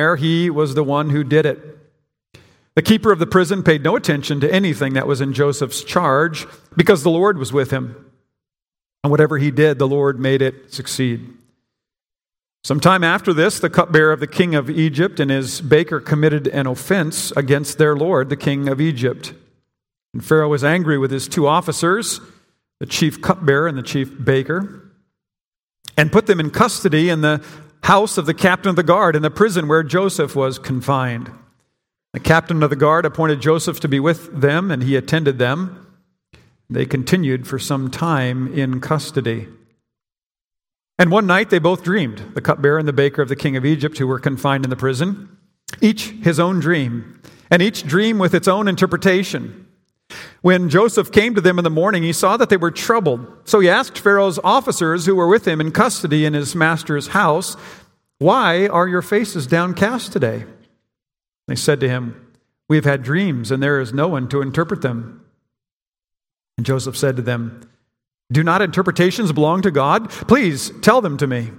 there, he was the one who did it. The keeper of the prison paid no attention to anything that was in Joseph's charge because the Lord was with him. And whatever he did, the Lord made it succeed. Sometime after this, the cupbearer of the king of Egypt and his baker committed an offense against their Lord, the king of Egypt. And Pharaoh was angry with his two officers, the chief cupbearer and the chief baker, and put them in custody in the house of the captain of the guard in the prison where Joseph was confined. The captain of the guard appointed Joseph to be with them, and he attended them. They continued for some time in custody. And one night they both dreamed, the cupbearer and the baker of the king of Egypt, who were confined in the prison, each his own dream, and each dream with its own interpretation. When Joseph came to them in the morning, he saw that they were troubled. So he asked Pharaoh's officers who were with him in custody in his master's house, Why are your faces downcast today? They said to him, We have had dreams, and there is no one to interpret them. And Joseph said to them, do not interpretations belong to God? Please tell them to me.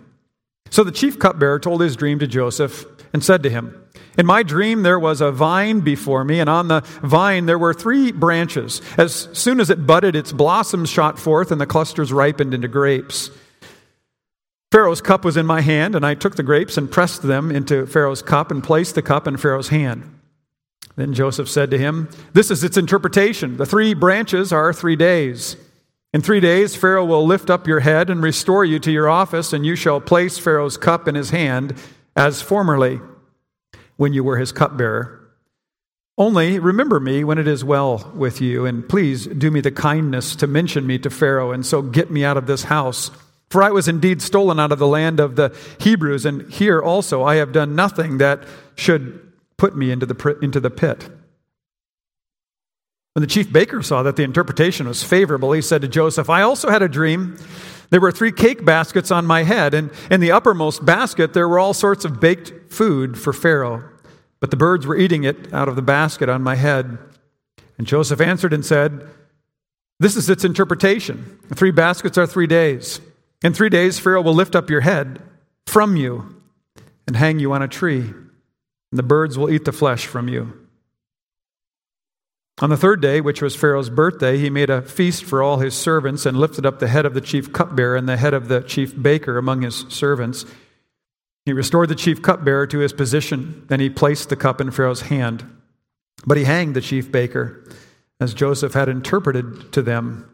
So the chief cupbearer told his dream to Joseph and said to him, In my dream there was a vine before me, and on the vine there were three branches. As soon as it budded, its blossoms shot forth, and the clusters ripened into grapes. Pharaoh's cup was in my hand, and I took the grapes and pressed them into Pharaoh's cup and placed the cup in Pharaoh's hand. Then Joseph said to him, This is its interpretation. The three branches are three days. In three days, Pharaoh will lift up your head and restore you to your office, and you shall place Pharaoh's cup in his hand as formerly when you were his cupbearer. Only remember me when it is well with you, and please do me the kindness to mention me to Pharaoh, and so get me out of this house. For I was indeed stolen out of the land of the Hebrews, and here also I have done nothing that should put me into the, into the pit. When the chief baker saw that the interpretation was favorable, he said to Joseph, I also had a dream. There were three cake baskets on my head, and in the uppermost basket there were all sorts of baked food for Pharaoh. But the birds were eating it out of the basket on my head. And Joseph answered and said, This is its interpretation. The three baskets are three days. In three days, Pharaoh will lift up your head from you and hang you on a tree, and the birds will eat the flesh from you. On the third day, which was Pharaoh's birthday, he made a feast for all his servants and lifted up the head of the chief cupbearer and the head of the chief baker among his servants. He restored the chief cupbearer to his position. Then he placed the cup in Pharaoh's hand. But he hanged the chief baker, as Joseph had interpreted to them.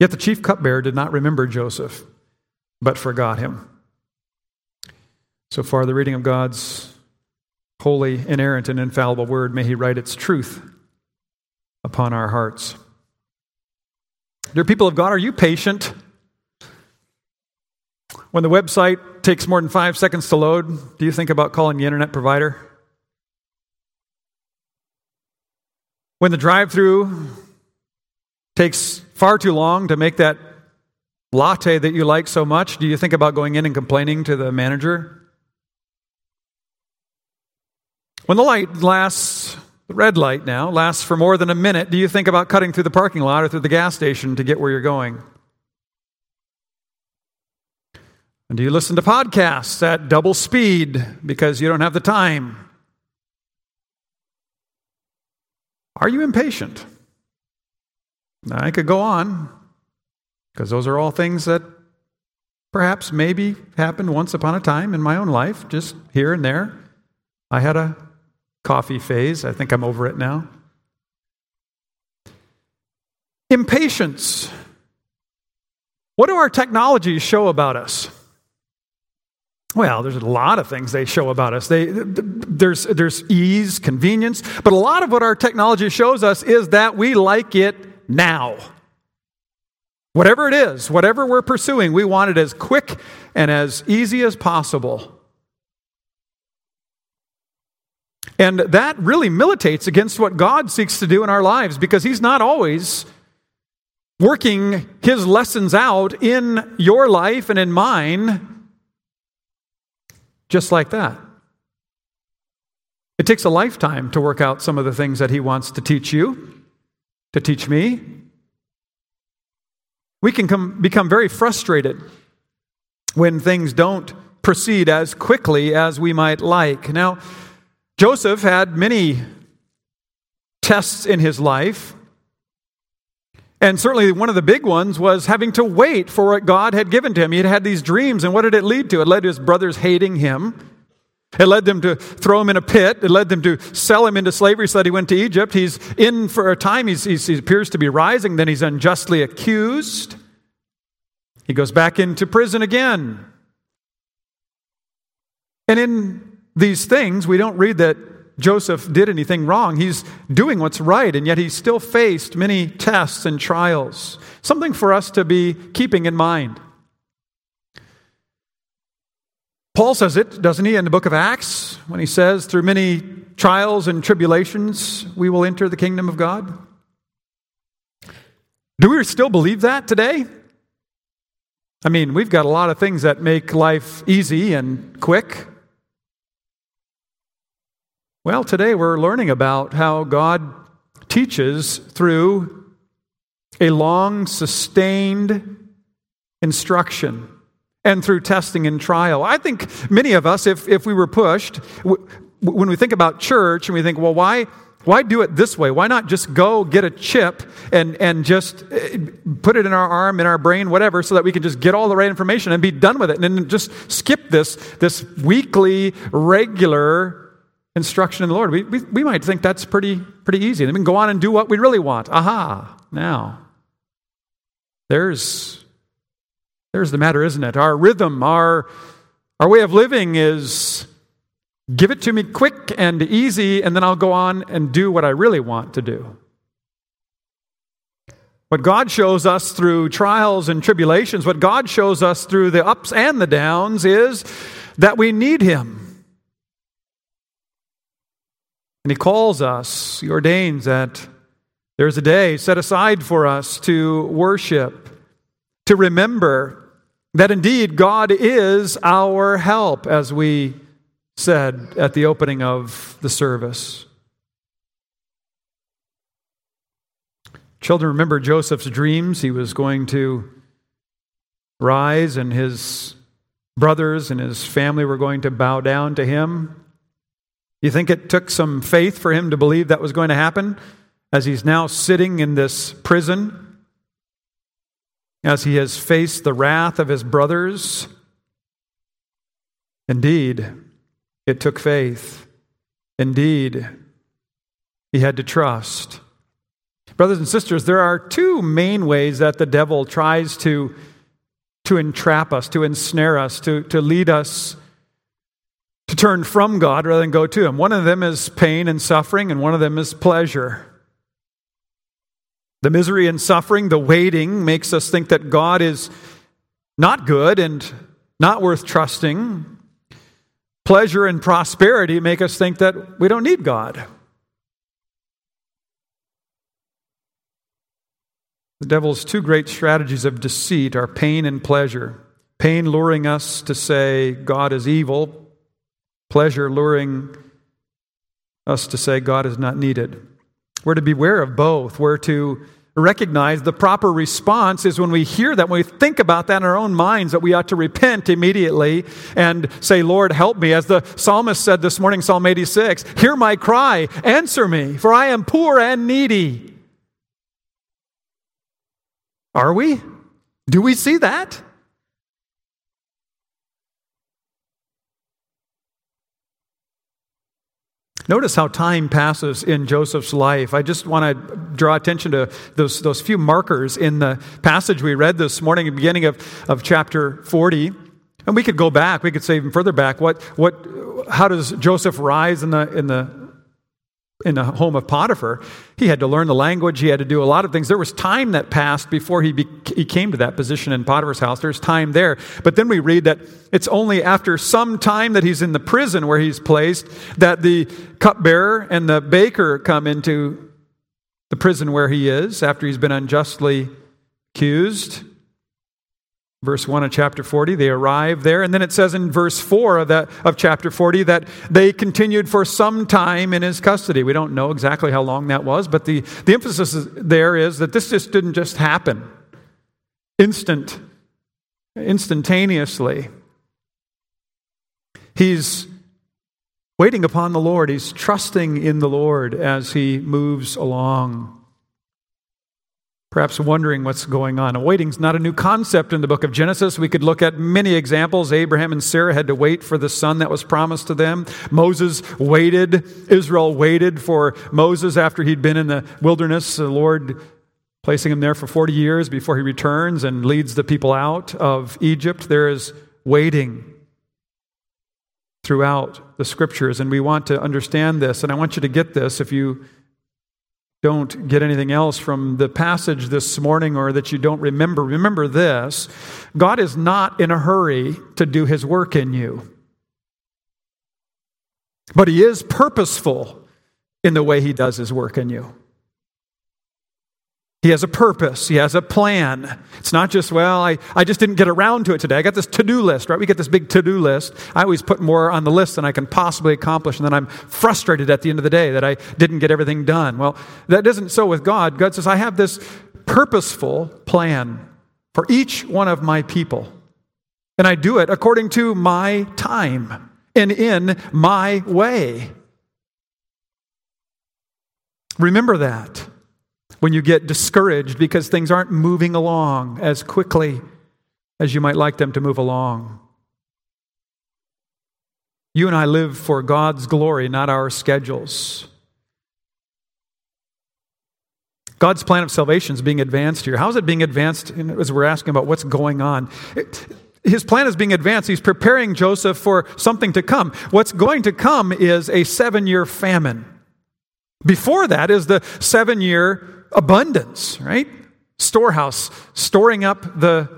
Yet the chief cupbearer did not remember Joseph, but forgot him. So far, the reading of God's holy, inerrant, and infallible word, may he write its truth upon our hearts. Dear people of God, are you patient? When the website takes more than five seconds to load, do you think about calling the internet provider? When the drive through takes far too long to make that latte that you like so much, do you think about going in and complaining to the manager? When the light lasts the red light now lasts for more than a minute. Do you think about cutting through the parking lot or through the gas station to get where you're going? And do you listen to podcasts at double speed because you don't have the time? Are you impatient? I could go on because those are all things that perhaps maybe happened once upon a time in my own life, just here and there. I had a coffee phase. I think I'm over it now. Impatience. What do our technologies show about us? Well, there's a lot of things they show about us. They, there's, there's ease, convenience, but a lot of what our technology shows us is that we like it now. Whatever it is, whatever we're pursuing, we want it as quick and as easy as possible. And that really militates against what God seeks to do in our lives because He's not always working His lessons out in your life and in mine just like that. It takes a lifetime to work out some of the things that He wants to teach you, to teach me. We can come, become very frustrated when things don't proceed as quickly as we might like. Now, Joseph had many tests in his life. And certainly one of the big ones was having to wait for what God had given to him. He had had these dreams, and what did it lead to? It led to his brothers hating him. It led them to throw him in a pit. It led them to sell him into slavery so that he went to Egypt. He's in for a time. He's, he's, he appears to be rising. Then he's unjustly accused. He goes back into prison again. And in these things, we don't read that Joseph did anything wrong. He's doing what's right, and yet he still faced many tests and trials. Something for us to be keeping in mind. Paul says it, doesn't he, in the book of Acts, when he says, through many trials and tribulations, we will enter the kingdom of God? Do we still believe that today? I mean, we've got a lot of things that make life easy and quick. Well, today we're learning about how God teaches through a long, sustained instruction and through testing and trial. I think many of us, if, if we were pushed, when we think about church and we think, well, why, why do it this way? Why not just go get a chip and, and just eh, put it in our arm, in our brain, whatever, so that we can just get all the right information and be done with it and then just skip this, this weekly, regular instruction in the Lord. We, we, we might think that's pretty, pretty easy. And then we can go on and do what we really want. Aha, now. There's, there's the matter, isn't it? Our rhythm, our, our way of living is give it to me quick and easy, and then I'll go on and do what I really want to do. What God shows us through trials and tribulations, what God shows us through the ups and the downs, is that we need Him. And he calls us, he ordains that there's a day set aside for us to worship, to remember that indeed God is our help, as we said at the opening of the service. Children, remember Joseph's dreams. He was going to rise, and his brothers and his family were going to bow down to him. You think it took some faith for him to believe that was going to happen as he's now sitting in this prison, as he has faced the wrath of his brothers? Indeed, it took faith. Indeed, he had to trust. Brothers and sisters, there are two main ways that the devil tries to, to entrap us, to ensnare us, to, to lead us to turn from God rather than go to Him. One of them is pain and suffering, and one of them is pleasure. The misery and suffering, the waiting, makes us think that God is not good and not worth trusting. Pleasure and prosperity make us think that we don't need God. The devil's two great strategies of deceit are pain and pleasure. Pain luring us to say God is evil, pleasure luring us to say God is not needed. We're to beware of both. We're to recognize the proper response is when we hear that, when we think about that in our own minds, that we ought to repent immediately and say, Lord, help me. As the psalmist said this morning, Psalm 86, hear my cry, answer me, for I am poor and needy. Are we? Do we see that? Notice how time passes in Joseph's life. I just want to draw attention to those, those few markers in the passage we read this morning, beginning of, of chapter 40. And we could go back, we could say even further back. What, what, how does Joseph rise in the, in the in the home of Potiphar, he had to learn the language. He had to do a lot of things. There was time that passed before he, be, he came to that position in Potiphar's house. There's time there. But then we read that it's only after some time that he's in the prison where he's placed that the cupbearer and the baker come into the prison where he is after he's been unjustly accused verse 1 of chapter 40 they arrive there and then it says in verse 4 of, that, of chapter 40 that they continued for some time in his custody we don't know exactly how long that was but the, the emphasis there is that this just didn't just happen instant instantaneously He's waiting upon the Lord. He's trusting in the Lord as he moves along. Perhaps wondering what's going on. Waiting is not a new concept in the book of Genesis. We could look at many examples. Abraham and Sarah had to wait for the son that was promised to them. Moses waited. Israel waited for Moses after he'd been in the wilderness. The Lord placing him there for 40 years before he returns and leads the people out of Egypt. There is waiting throughout the scriptures, and we want to understand this. And I want you to get this if you don't get anything else from the passage this morning or that you don't remember. Remember this God is not in a hurry to do his work in you, but he is purposeful in the way he does his work in you. He has a purpose. He has a plan. It's not just, well, I, I just didn't get around to it today. I got this to do list, right? We get this big to do list. I always put more on the list than I can possibly accomplish, and then I'm frustrated at the end of the day that I didn't get everything done. Well, that isn't so with God. God says, I have this purposeful plan for each one of my people, and I do it according to my time and in my way. Remember that when you get discouraged because things aren't moving along as quickly as you might like them to move along. You and I live for God's glory, not our schedules. God's plan of salvation is being advanced here. How is it being advanced as we're asking about what's going on? His plan is being advanced. He's preparing Joseph for something to come. What's going to come is a seven year famine. Before that is the seven year abundance, right? Storehouse, storing up the,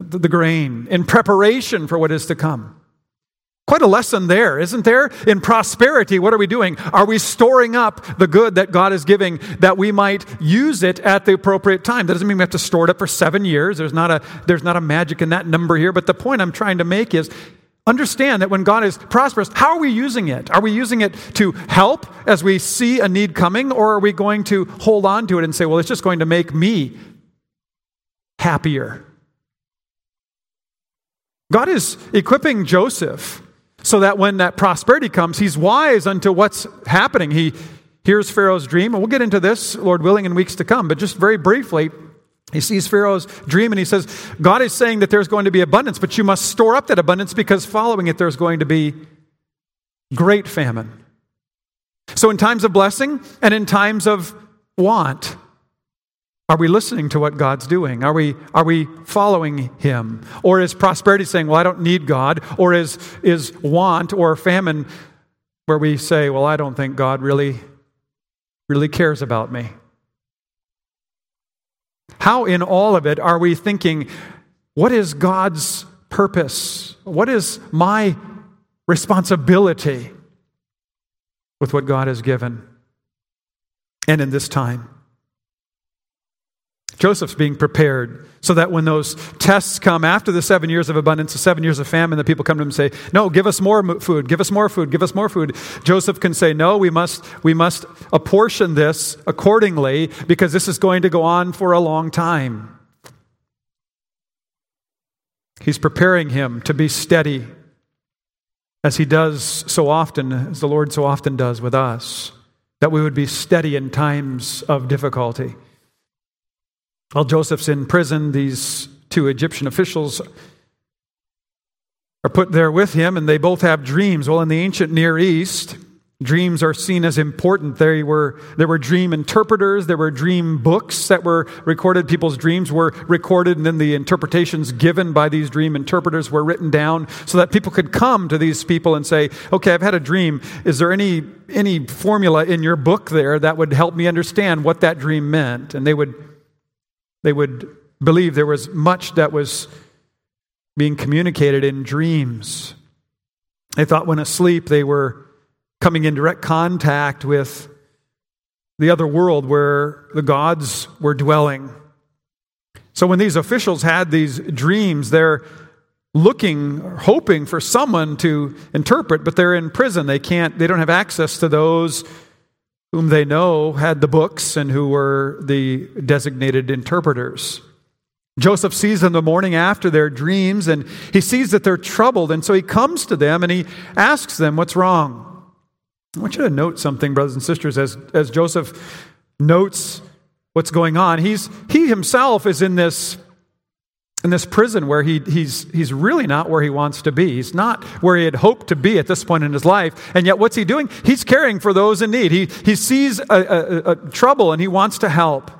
the, grain in preparation for what is to come. Quite a lesson there, isn't there? In prosperity, what are we doing? Are we storing up the good that God is giving that we might use it at the appropriate time? That doesn't mean we have to store it up for seven years. There's not a, there's not a magic in that number here. But the point I'm trying to make is Understand that when God is prosperous, how are we using it? Are we using it to help as we see a need coming, or are we going to hold on to it and say, well, it's just going to make me happier? God is equipping Joseph so that when that prosperity comes, he's wise unto what's happening. He hears Pharaoh's dream, and we'll get into this, Lord willing, in weeks to come, but just very briefly, he sees Pharaoh's dream and he says, God is saying that there's going to be abundance, but you must store up that abundance because following it, there's going to be great famine. So, in times of blessing and in times of want, are we listening to what God's doing? Are we, are we following Him? Or is prosperity saying, well, I don't need God? Or is, is want or famine where we say, well, I don't think God really, really cares about me? How, in all of it, are we thinking, what is God's purpose? What is my responsibility with what God has given? And in this time, Joseph's being prepared so that when those tests come after the seven years of abundance, the seven years of famine, the people come to him and say, No, give us more food, give us more food, give us more food. Joseph can say, No, we must, we must apportion this accordingly because this is going to go on for a long time. He's preparing him to be steady as he does so often, as the Lord so often does with us, that we would be steady in times of difficulty. While Joseph's in prison, these two Egyptian officials are put there with him, and they both have dreams. Well, in the ancient Near East, dreams are seen as important. There were, there were dream interpreters, there were dream books that were recorded. People's dreams were recorded, and then the interpretations given by these dream interpreters were written down so that people could come to these people and say, Okay, I've had a dream. Is there any, any formula in your book there that would help me understand what that dream meant? And they would they would believe there was much that was being communicated in dreams. They thought when asleep they were coming in direct contact with the other world where the gods were dwelling. So when these officials had these dreams, they're looking, hoping for someone to interpret, but they're in prison. They can't, they don't have access to those whom they know had the books and who were the designated interpreters. Joseph sees them the morning after their dreams, and he sees that they're troubled, and so he comes to them and he asks them what's wrong. I want you to note something, brothers and sisters, as, as Joseph notes what's going on. He's, he himself is in this, in this prison where he, he's, he's really not where he wants to be. He's not where he had hoped to be at this point in his life. And yet, what's he doing? He's caring for those in need. He, he sees a, a, a trouble and he wants to help.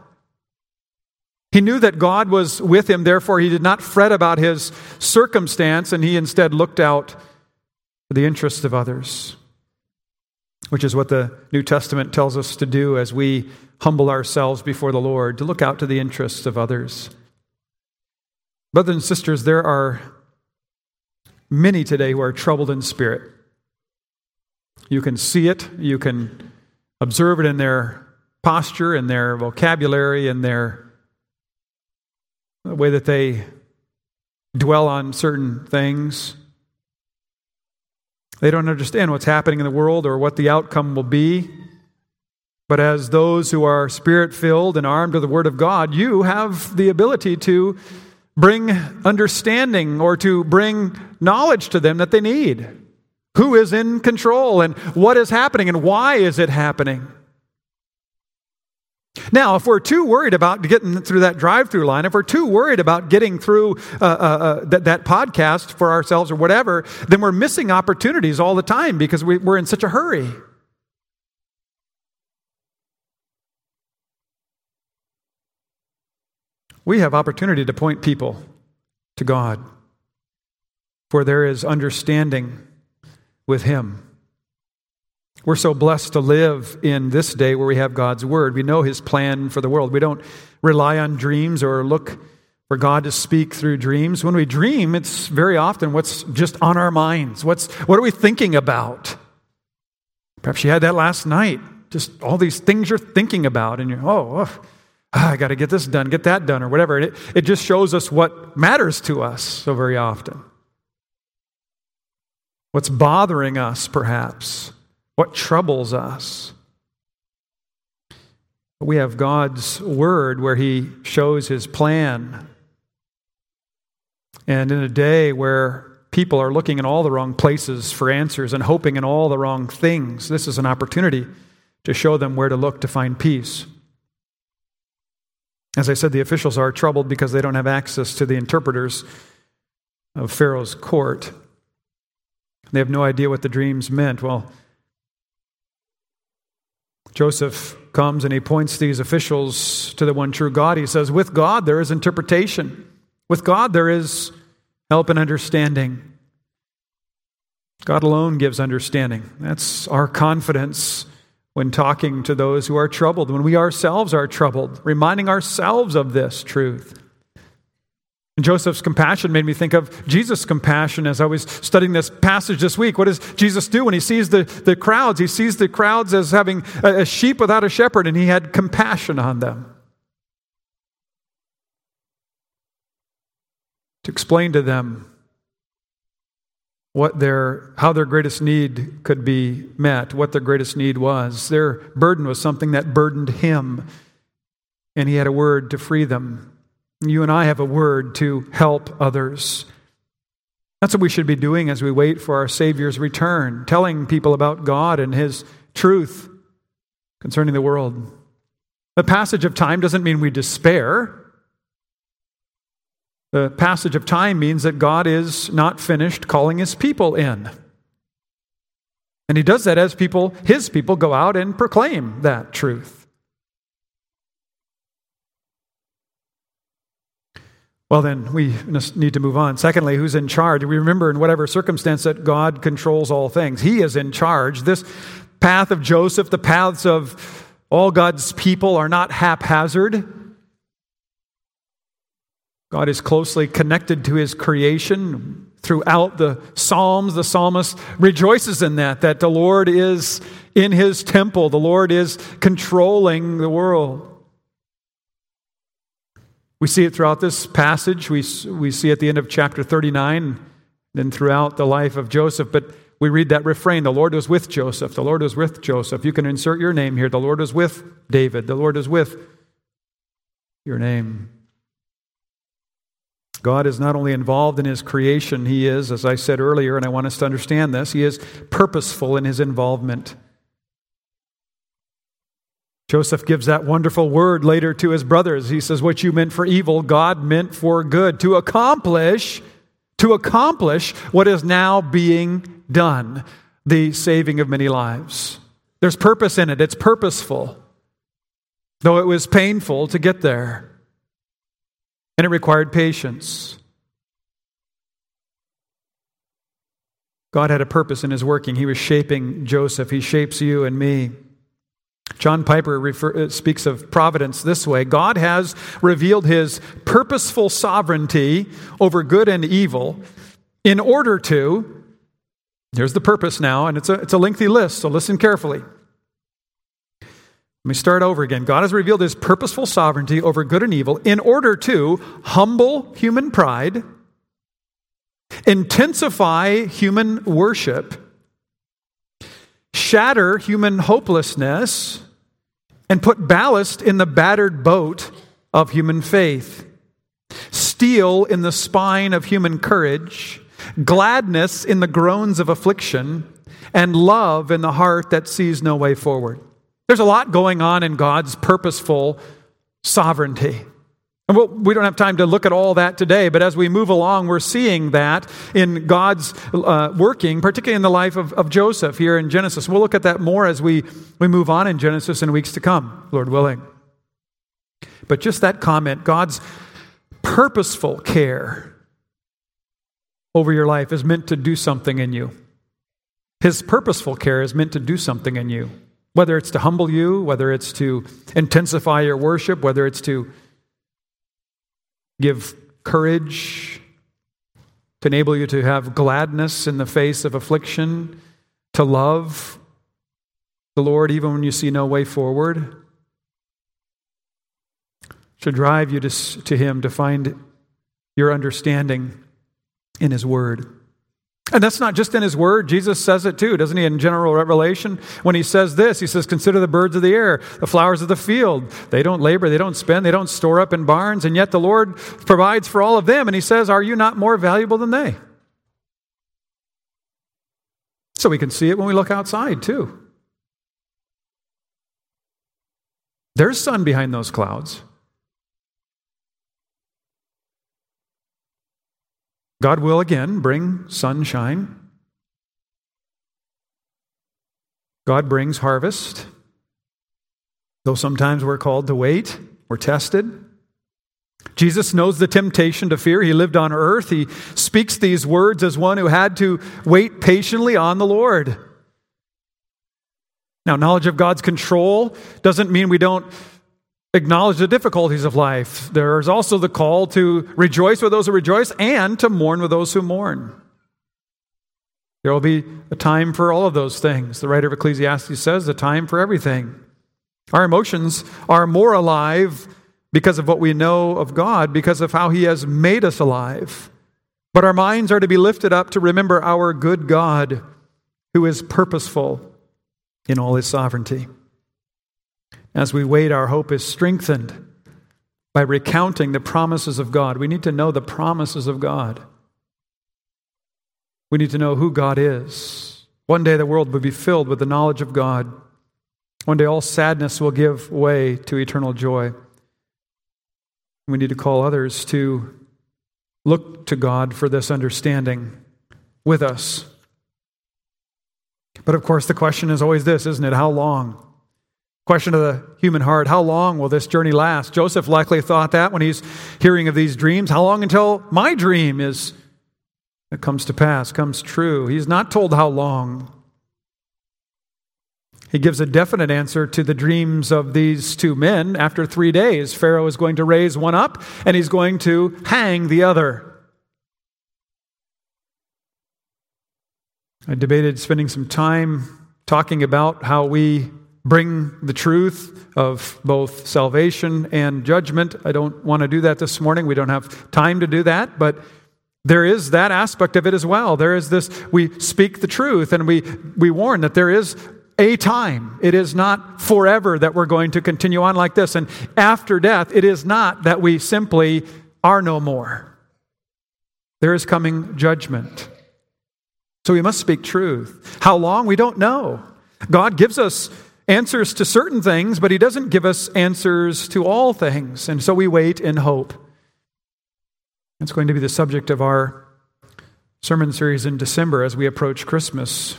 He knew that God was with him, therefore, he did not fret about his circumstance, and he instead looked out for the interests of others, which is what the New Testament tells us to do as we humble ourselves before the Lord, to look out to the interests of others. Brothers and sisters, there are many today who are troubled in spirit. You can see it, you can observe it in their posture, in their vocabulary, in their the way that they dwell on certain things. They don't understand what's happening in the world or what the outcome will be. But as those who are spirit filled and armed with the Word of God, you have the ability to bring understanding or to bring knowledge to them that they need. Who is in control and what is happening and why is it happening? Now, if we're too worried about getting through that drive through line, if we're too worried about getting through uh, uh, uh, that, that, podcast for ourselves or whatever, then we're missing opportunities all the time because we, we're in such a hurry. We have opportunity to point people to God, for there is understanding with Him. We're so blessed to live in this day where we have God's Word. We know His plan for the world. We don't rely on dreams or look for God to speak through dreams. When we dream, it's very often what's just on our minds. What's, what are we thinking about? Perhaps you had that last night. Just all these things you're thinking about, and you're, oh, oh Ah, I got to get this done, get that done, or whatever. It, it just shows us what matters to us so very often. What's bothering us, perhaps. What troubles us? We have God's word where He shows His plan. And in a day where people are looking in all the wrong places for answers and hoping in all the wrong things, this is an opportunity to show them where to look to find peace. As I said, the officials are troubled because they don't have access to the interpreters of Pharaoh's court. They have no idea what the dreams meant. Well, Joseph comes and he points these officials to the one true God. He says, With God there is interpretation, with God there is help and understanding. God alone gives understanding. That's our confidence when talking to those who are troubled, when we ourselves are troubled, reminding ourselves of this truth. And Joseph's compassion made me think of Jesus' compassion as I was studying this passage this week. What does Jesus do when he sees the, the crowds? He sees the crowds as having a, a sheep without a shepherd, and he had compassion on them. To explain to them what their, how their greatest need could be met, what their greatest need was. Their burden was something that burdened him, and he had a word to free them. You and I have a word to help others. That's what we should be doing as we wait for our Savior's return, telling people about God and His truth concerning the world. The passage of time doesn't mean we despair. The passage of time means that God is not finished calling His people in. And He does that as people, His people, go out and proclaim that truth. Well, then, we need to move on. Secondly, who's in charge? We remember in whatever circumstance that God controls all things. He is in charge. This path of Joseph, the paths of all God's people are not haphazard. God is closely connected to his creation. Throughout the Psalms, the psalmist rejoices in that, that the Lord is in his temple, the Lord is controlling the world. We see it throughout this passage. We, we see at the end of chapter 39, then throughout the life of Joseph. But we read that refrain the Lord was with Joseph. The Lord was with Joseph. You can insert your name here. The Lord was with David. The Lord is with your name. God is not only involved in his creation, he is, as I said earlier, and I want us to understand this, he is purposeful in his involvement. Joseph gives that wonderful word later to his brothers. He says, What you meant for evil, God meant for good, to accomplish, to accomplish what is now being done, the saving of many lives. There's purpose in it, it's purposeful, though it was painful to get there. And it required patience. God had a purpose in his working. He was shaping Joseph. He shapes you and me. John Piper refer, uh, speaks of providence this way God has revealed his purposeful sovereignty over good and evil in order to, here's the purpose now, and it's a, it's a lengthy list, so listen carefully. Let me start over again. God has revealed his purposeful sovereignty over good and evil in order to humble human pride, intensify human worship, shatter human hopelessness, and put ballast in the battered boat of human faith, steel in the spine of human courage, gladness in the groans of affliction, and love in the heart that sees no way forward. There's a lot going on in God's purposeful sovereignty. And we don't have time to look at all that today, but as we move along, we're seeing that in God's uh, working, particularly in the life of, of Joseph here in Genesis. We'll look at that more as we, we move on in Genesis in weeks to come, Lord willing. But just that comment God's purposeful care over your life is meant to do something in you. His purposeful care is meant to do something in you. Whether it's to humble you, whether it's to intensify your worship, whether it's to give courage, to enable you to have gladness in the face of affliction, to love the Lord even when you see no way forward, should drive you to, to Him to find your understanding in His Word. And that's not just in his word. Jesus says it too, doesn't he, in general revelation? When he says this, he says, Consider the birds of the air, the flowers of the field. They don't labor, they don't spend, they don't store up in barns, and yet the Lord provides for all of them. And he says, Are you not more valuable than they? So we can see it when we look outside too. There's sun behind those clouds. God will again bring sunshine. God brings harvest. Though sometimes we're called to wait, we're tested. Jesus knows the temptation to fear. He lived on earth. He speaks these words as one who had to wait patiently on the Lord. Now, knowledge of God's control doesn't mean we don't acknowledge the difficulties of life. There is also the call to rejoice with those who rejoice and to mourn with those who mourn. There will be a time for all of those things. The writer of Ecclesiastes says, a time for everything. Our emotions are more alive because of what we know of God, because of how He has made us alive. But our minds are to be lifted up to remember our good God who is purposeful in all His sovereignty. As we wait, our hope is strengthened by recounting the promises of God. We need to know the promises of God. We need to know who God is. One day the world will be filled with the knowledge of God. One day all sadness will give way to eternal joy. We need to call others to look to God for this understanding with us. But of course, the question is always this, isn't it? How long? Question of the human heart How long will this journey last? Joseph likely thought that when he's hearing of these dreams. How long until my dream is it comes to pass, comes true? He's not told how long. He gives a definite answer to the dreams of these two men. After three days, Pharaoh is going to raise one up and he's going to hang the other. I debated spending some time talking about how we bring the truth of both salvation and judgment. I don't want to do that this morning. We don't have time to do that, but there is that aspect of it as well. There is this we speak the truth and we we warn that there is a time. It is not forever that we're going to continue on like this and after death it is not that we simply are no more. There is coming judgment. So we must speak truth. How long? We don't know. God gives us answers to certain things, but He doesn't give us answers to all things. And so we wait in hope. It's going to be the subject of our sermon series in December as we approach Christmas.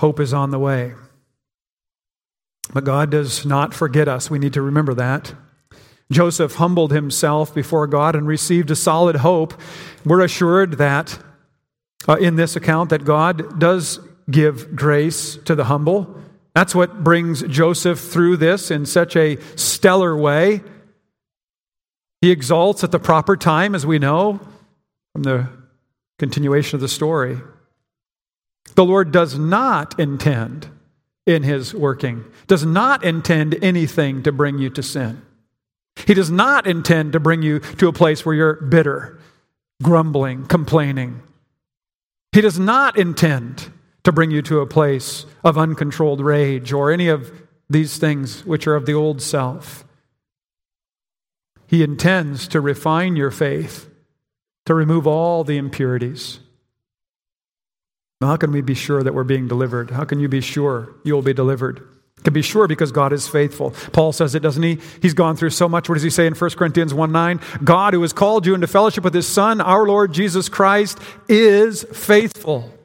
Hope is on the way. But God does not forget us. We need to remember that. Joseph humbled himself before God and received a solid hope. We're assured that uh, in this account that God does give grace to the humble. That's what brings Joseph through this in such a stellar way. He exalts at the proper time, as we know from the continuation of the story. The Lord does not intend in his working, does not intend anything to bring you to sin. He does not intend to bring you to a place where you're bitter, grumbling, complaining. He does not intend to bring you to a place of uncontrolled rage or any of these things which are of the old self. He intends to refine your faith, to remove all the impurities. how can we be sure that we're being delivered? How can you be sure you will be delivered? can be sure because God is faithful. Paul says it, doesn't he? He's gone through so much. What does he say in 1 Corinthians 1 9? God, who has called you into fellowship with his Son, our Lord Jesus Christ, is faithful.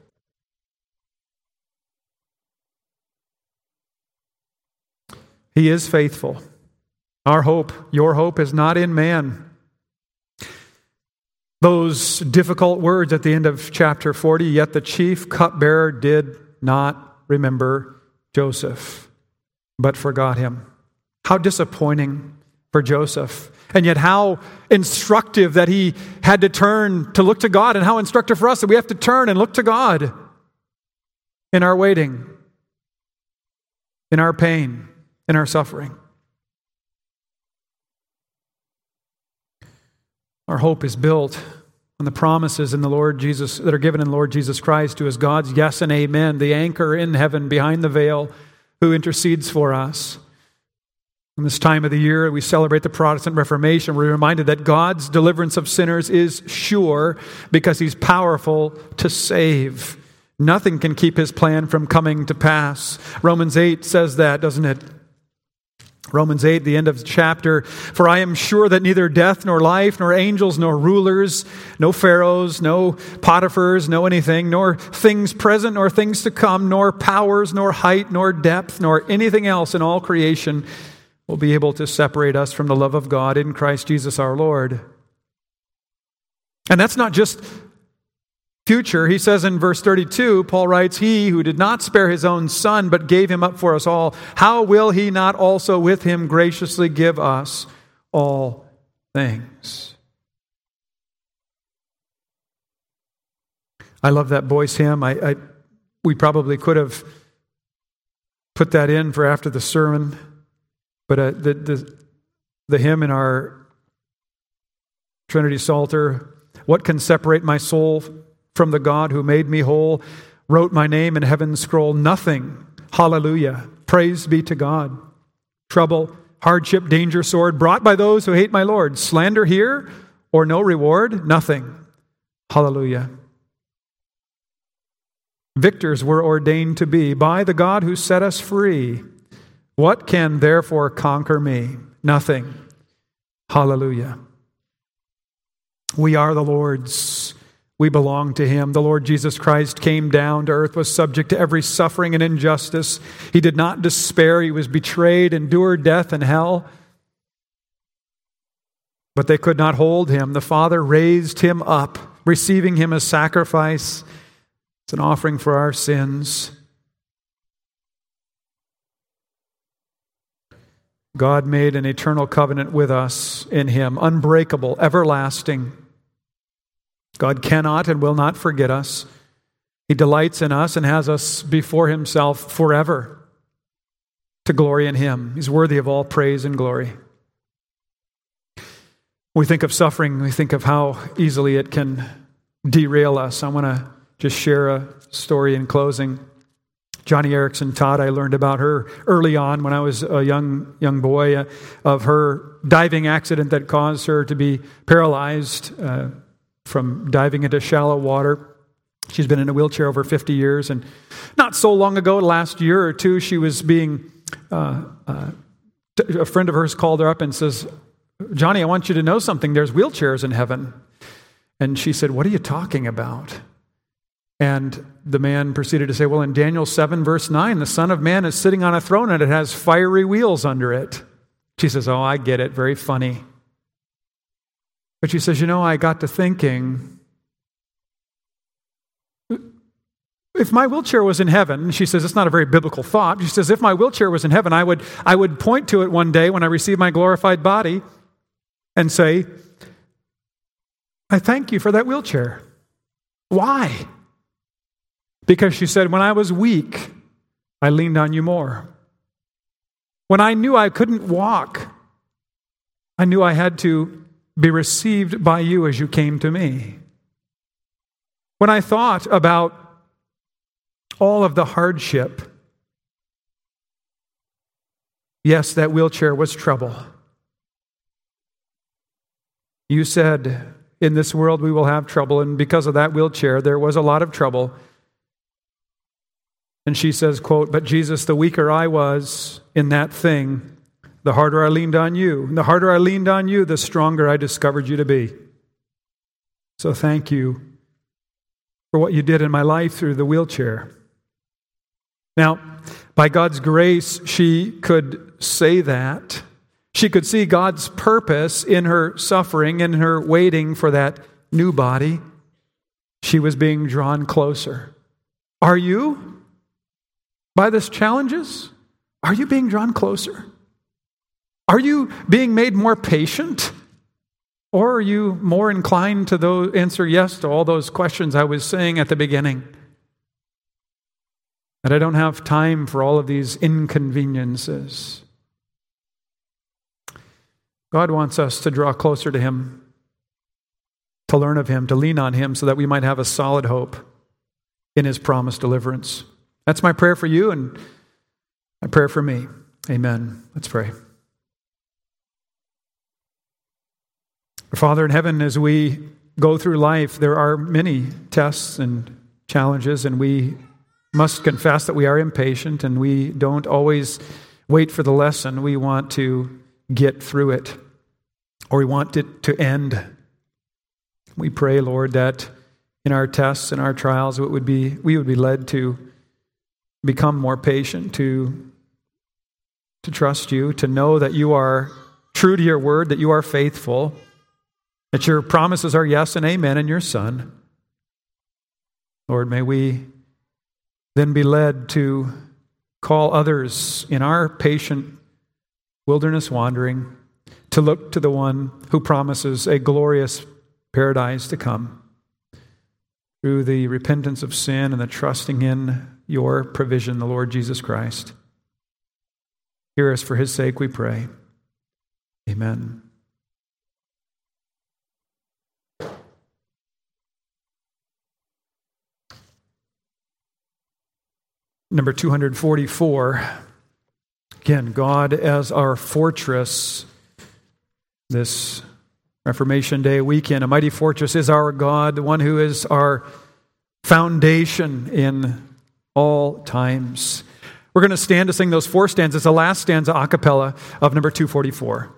He is faithful. Our hope, your hope, is not in man. Those difficult words at the end of chapter 40 yet the chief cupbearer did not remember Joseph but forgot him. How disappointing for Joseph. And yet, how instructive that he had to turn to look to God, and how instructive for us that we have to turn and look to God in our waiting, in our pain, in our suffering. Our hope is built on the promises in the Lord Jesus that are given in Lord Jesus Christ, who is God's yes and amen, the anchor in heaven behind the veil who intercedes for us. In this time of the year, we celebrate the Protestant Reformation. We're reminded that God's deliverance of sinners is sure because he's powerful to save. Nothing can keep his plan from coming to pass. Romans 8 says that, doesn't it? Romans 8, the end of the chapter. For I am sure that neither death, nor life, nor angels, nor rulers, no pharaohs, no Potiphars, no anything, nor things present, nor things to come, nor powers, nor height, nor depth, nor anything else in all creation will be able to separate us from the love of God in Christ Jesus our Lord. And that's not just future. He says in verse 32, Paul writes, He who did not spare his own son, but gave him up for us all, how will he not also with him graciously give us all things? I love that Boice hymn. I, I, we probably could have put that in for after the sermon, but uh, the, the, the hymn in our Trinity Psalter, What can separate my soul from the God who made me whole, wrote my name in heaven's scroll. Nothing. Hallelujah. Praise be to God. Trouble, hardship, danger, sword brought by those who hate my Lord. Slander here or no reward? Nothing. Hallelujah. Victors were ordained to be by the God who set us free. What can therefore conquer me? Nothing. Hallelujah. We are the Lord's. We belong to him. The Lord Jesus Christ came down to earth, was subject to every suffering and injustice. He did not despair. He was betrayed, endured death and hell. But they could not hold him. The Father raised him up, receiving him as sacrifice. It's an offering for our sins. God made an eternal covenant with us in him, unbreakable, everlasting. God cannot and will not forget us. He delights in us and has us before Himself forever to glory in Him. He's worthy of all praise and glory. We think of suffering, we think of how easily it can derail us. I want to just share a story in closing. Joni Eareckson Tada, I learned about her early on when I was a young, young boy uh, of her diving accident that caused her to be paralyzed uh, from diving into shallow water. She's been in a wheelchair over 50 years. And not so long ago, last year or two, she was being, uh, uh a friend of hers called her up and says, Joni, I want you to know something. There's wheelchairs in heaven. And she said, What are you talking about? And the man proceeded to say, Well, in Daniel 7, verse 9, the Son of Man is sitting on a throne and it has fiery wheels under it. She says, Oh, I get it. Very funny. But she says, You know, I got to thinking, if my wheelchair was in heaven, she says it's not a very biblical thought. She says, if my wheelchair was in heaven, I would, I would point to it one day when I receive my glorified body and say, I thank you for that wheelchair. Why? Because she said, When I was weak, I leaned on you more. When I knew I couldn't walk, I knew I had to be received by you as you came to me. When I thought about all of the hardship, yes, that wheelchair was trouble. You said, In this world we will have trouble, and because of that wheelchair, there was a lot of trouble. And she says, quote, But Jesus, the weaker I was in that thing, the harder I leaned on you. And the harder I leaned on you, the stronger I discovered you to be. So thank you for what you did in my life through the wheelchair. Now, by God's grace, she could say that. She could see God's purpose in her suffering, in her waiting for that new body. She was being drawn closer. Are you? by this challenges? Are you being drawn closer? Are you being made more patient? Or are you more inclined to those, answer yes to all those questions I was saying at the beginning? That I don't have time for all of these inconveniences. God wants us to draw closer to Him, to learn of Him, to lean on Him, so that we might have a solid hope in His promised deliverance. That's my prayer for you and my prayer for me. Amen. Let's pray. Father in heaven, as we go through life, there are many tests and challenges, and we must confess that we are impatient and we don't always wait for the lesson. We want to get through it, or we want it to end. We pray, Lord, that in our tests and our trials, it would be, we would be led to become more patient, to, to trust you, to know that you are true to your word, that you are faithful, that your promises are yes and amen in your Son. Lord, may we then be led to call others in our patient wilderness wandering to look to the one who promises a glorious paradise to come through the repentance of sin and the trusting in your provision, the Lord Jesus Christ. Hear us for his sake, we pray. Amen. Number 244. Again, God as our fortress. This Reformation Day weekend, a mighty fortress is our God, the one who is our foundation in all times. We're going to stand to sing those four stanzas, the last stanza a cappella of number 244.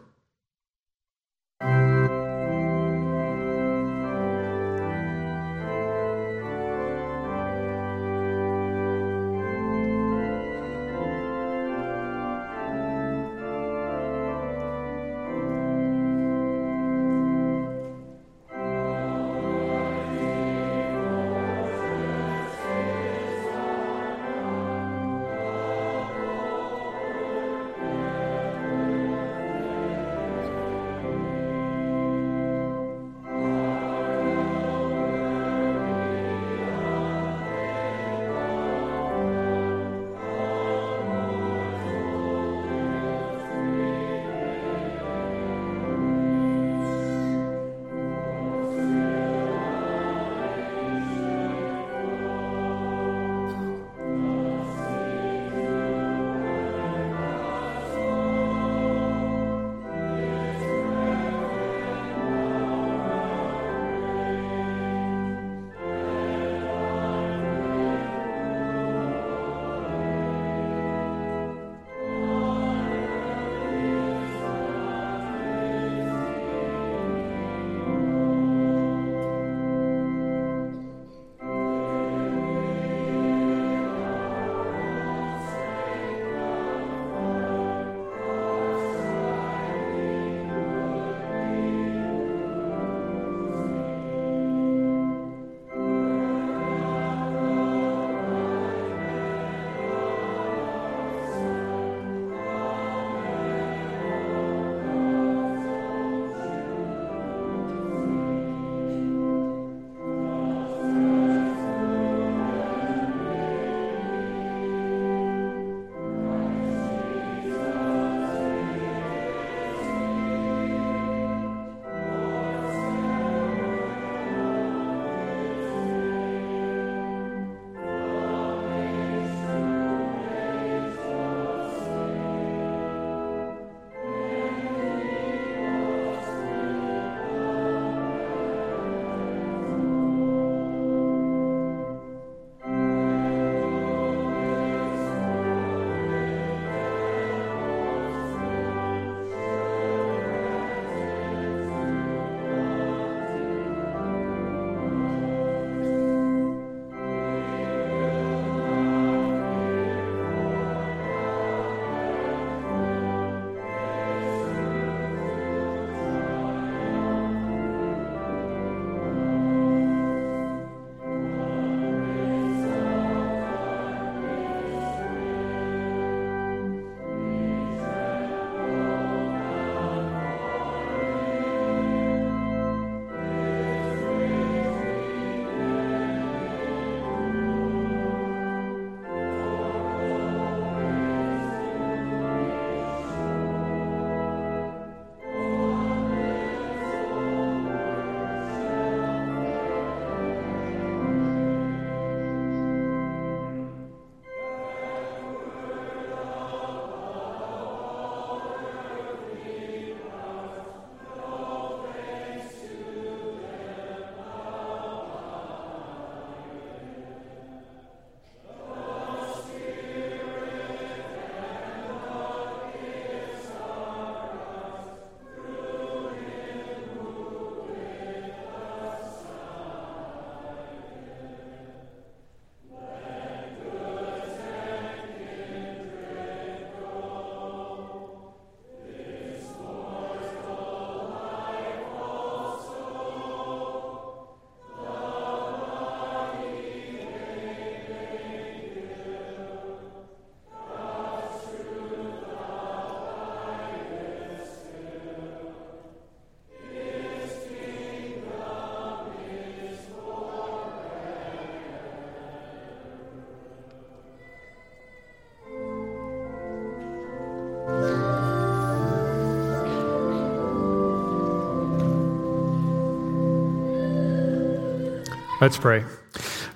Let's pray.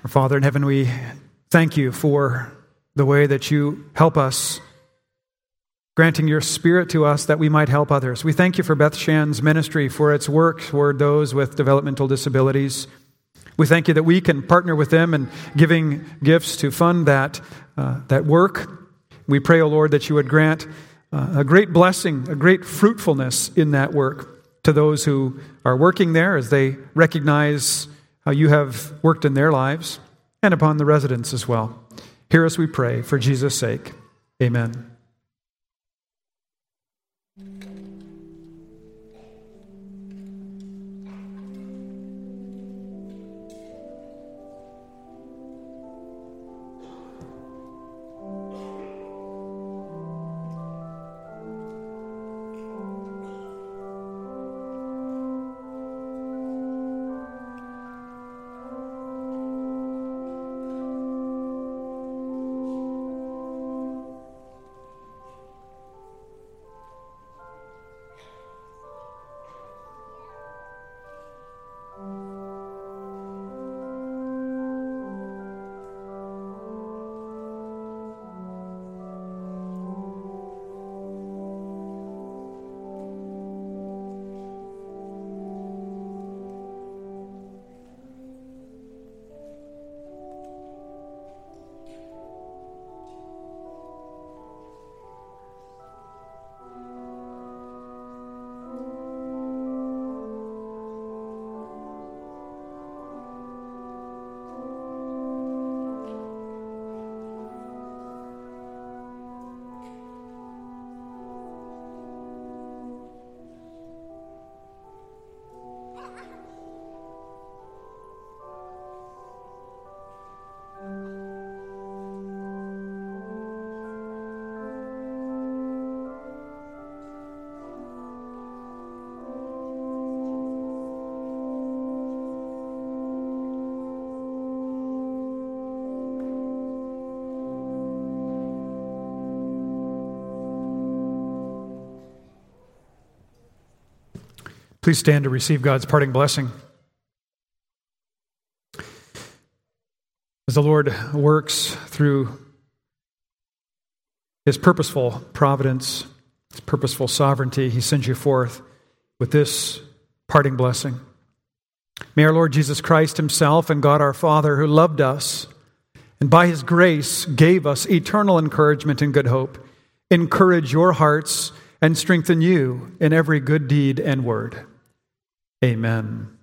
Our Father in heaven, we thank you for the way that you help us, granting your spirit to us that we might help others. We thank you for Beth Shan's ministry, for its work toward those with developmental disabilities. We thank you that we can partner with them in giving gifts to fund that, uh, that work. We pray, O oh Lord, that you would grant uh, a great blessing, a great fruitfulness in that work to those who are working there as they recognize how you have worked in their lives and upon the residents as well. Hear us, we pray, for Jesus' sake. Amen. Please stand to receive God's parting blessing. As the Lord works through his purposeful providence, his purposeful sovereignty, he sends you forth with this parting blessing. May our Lord Jesus Christ himself and God our Father, who loved us and by his grace gave us eternal encouragement and good hope, encourage your hearts and strengthen you in every good deed and word. Amen.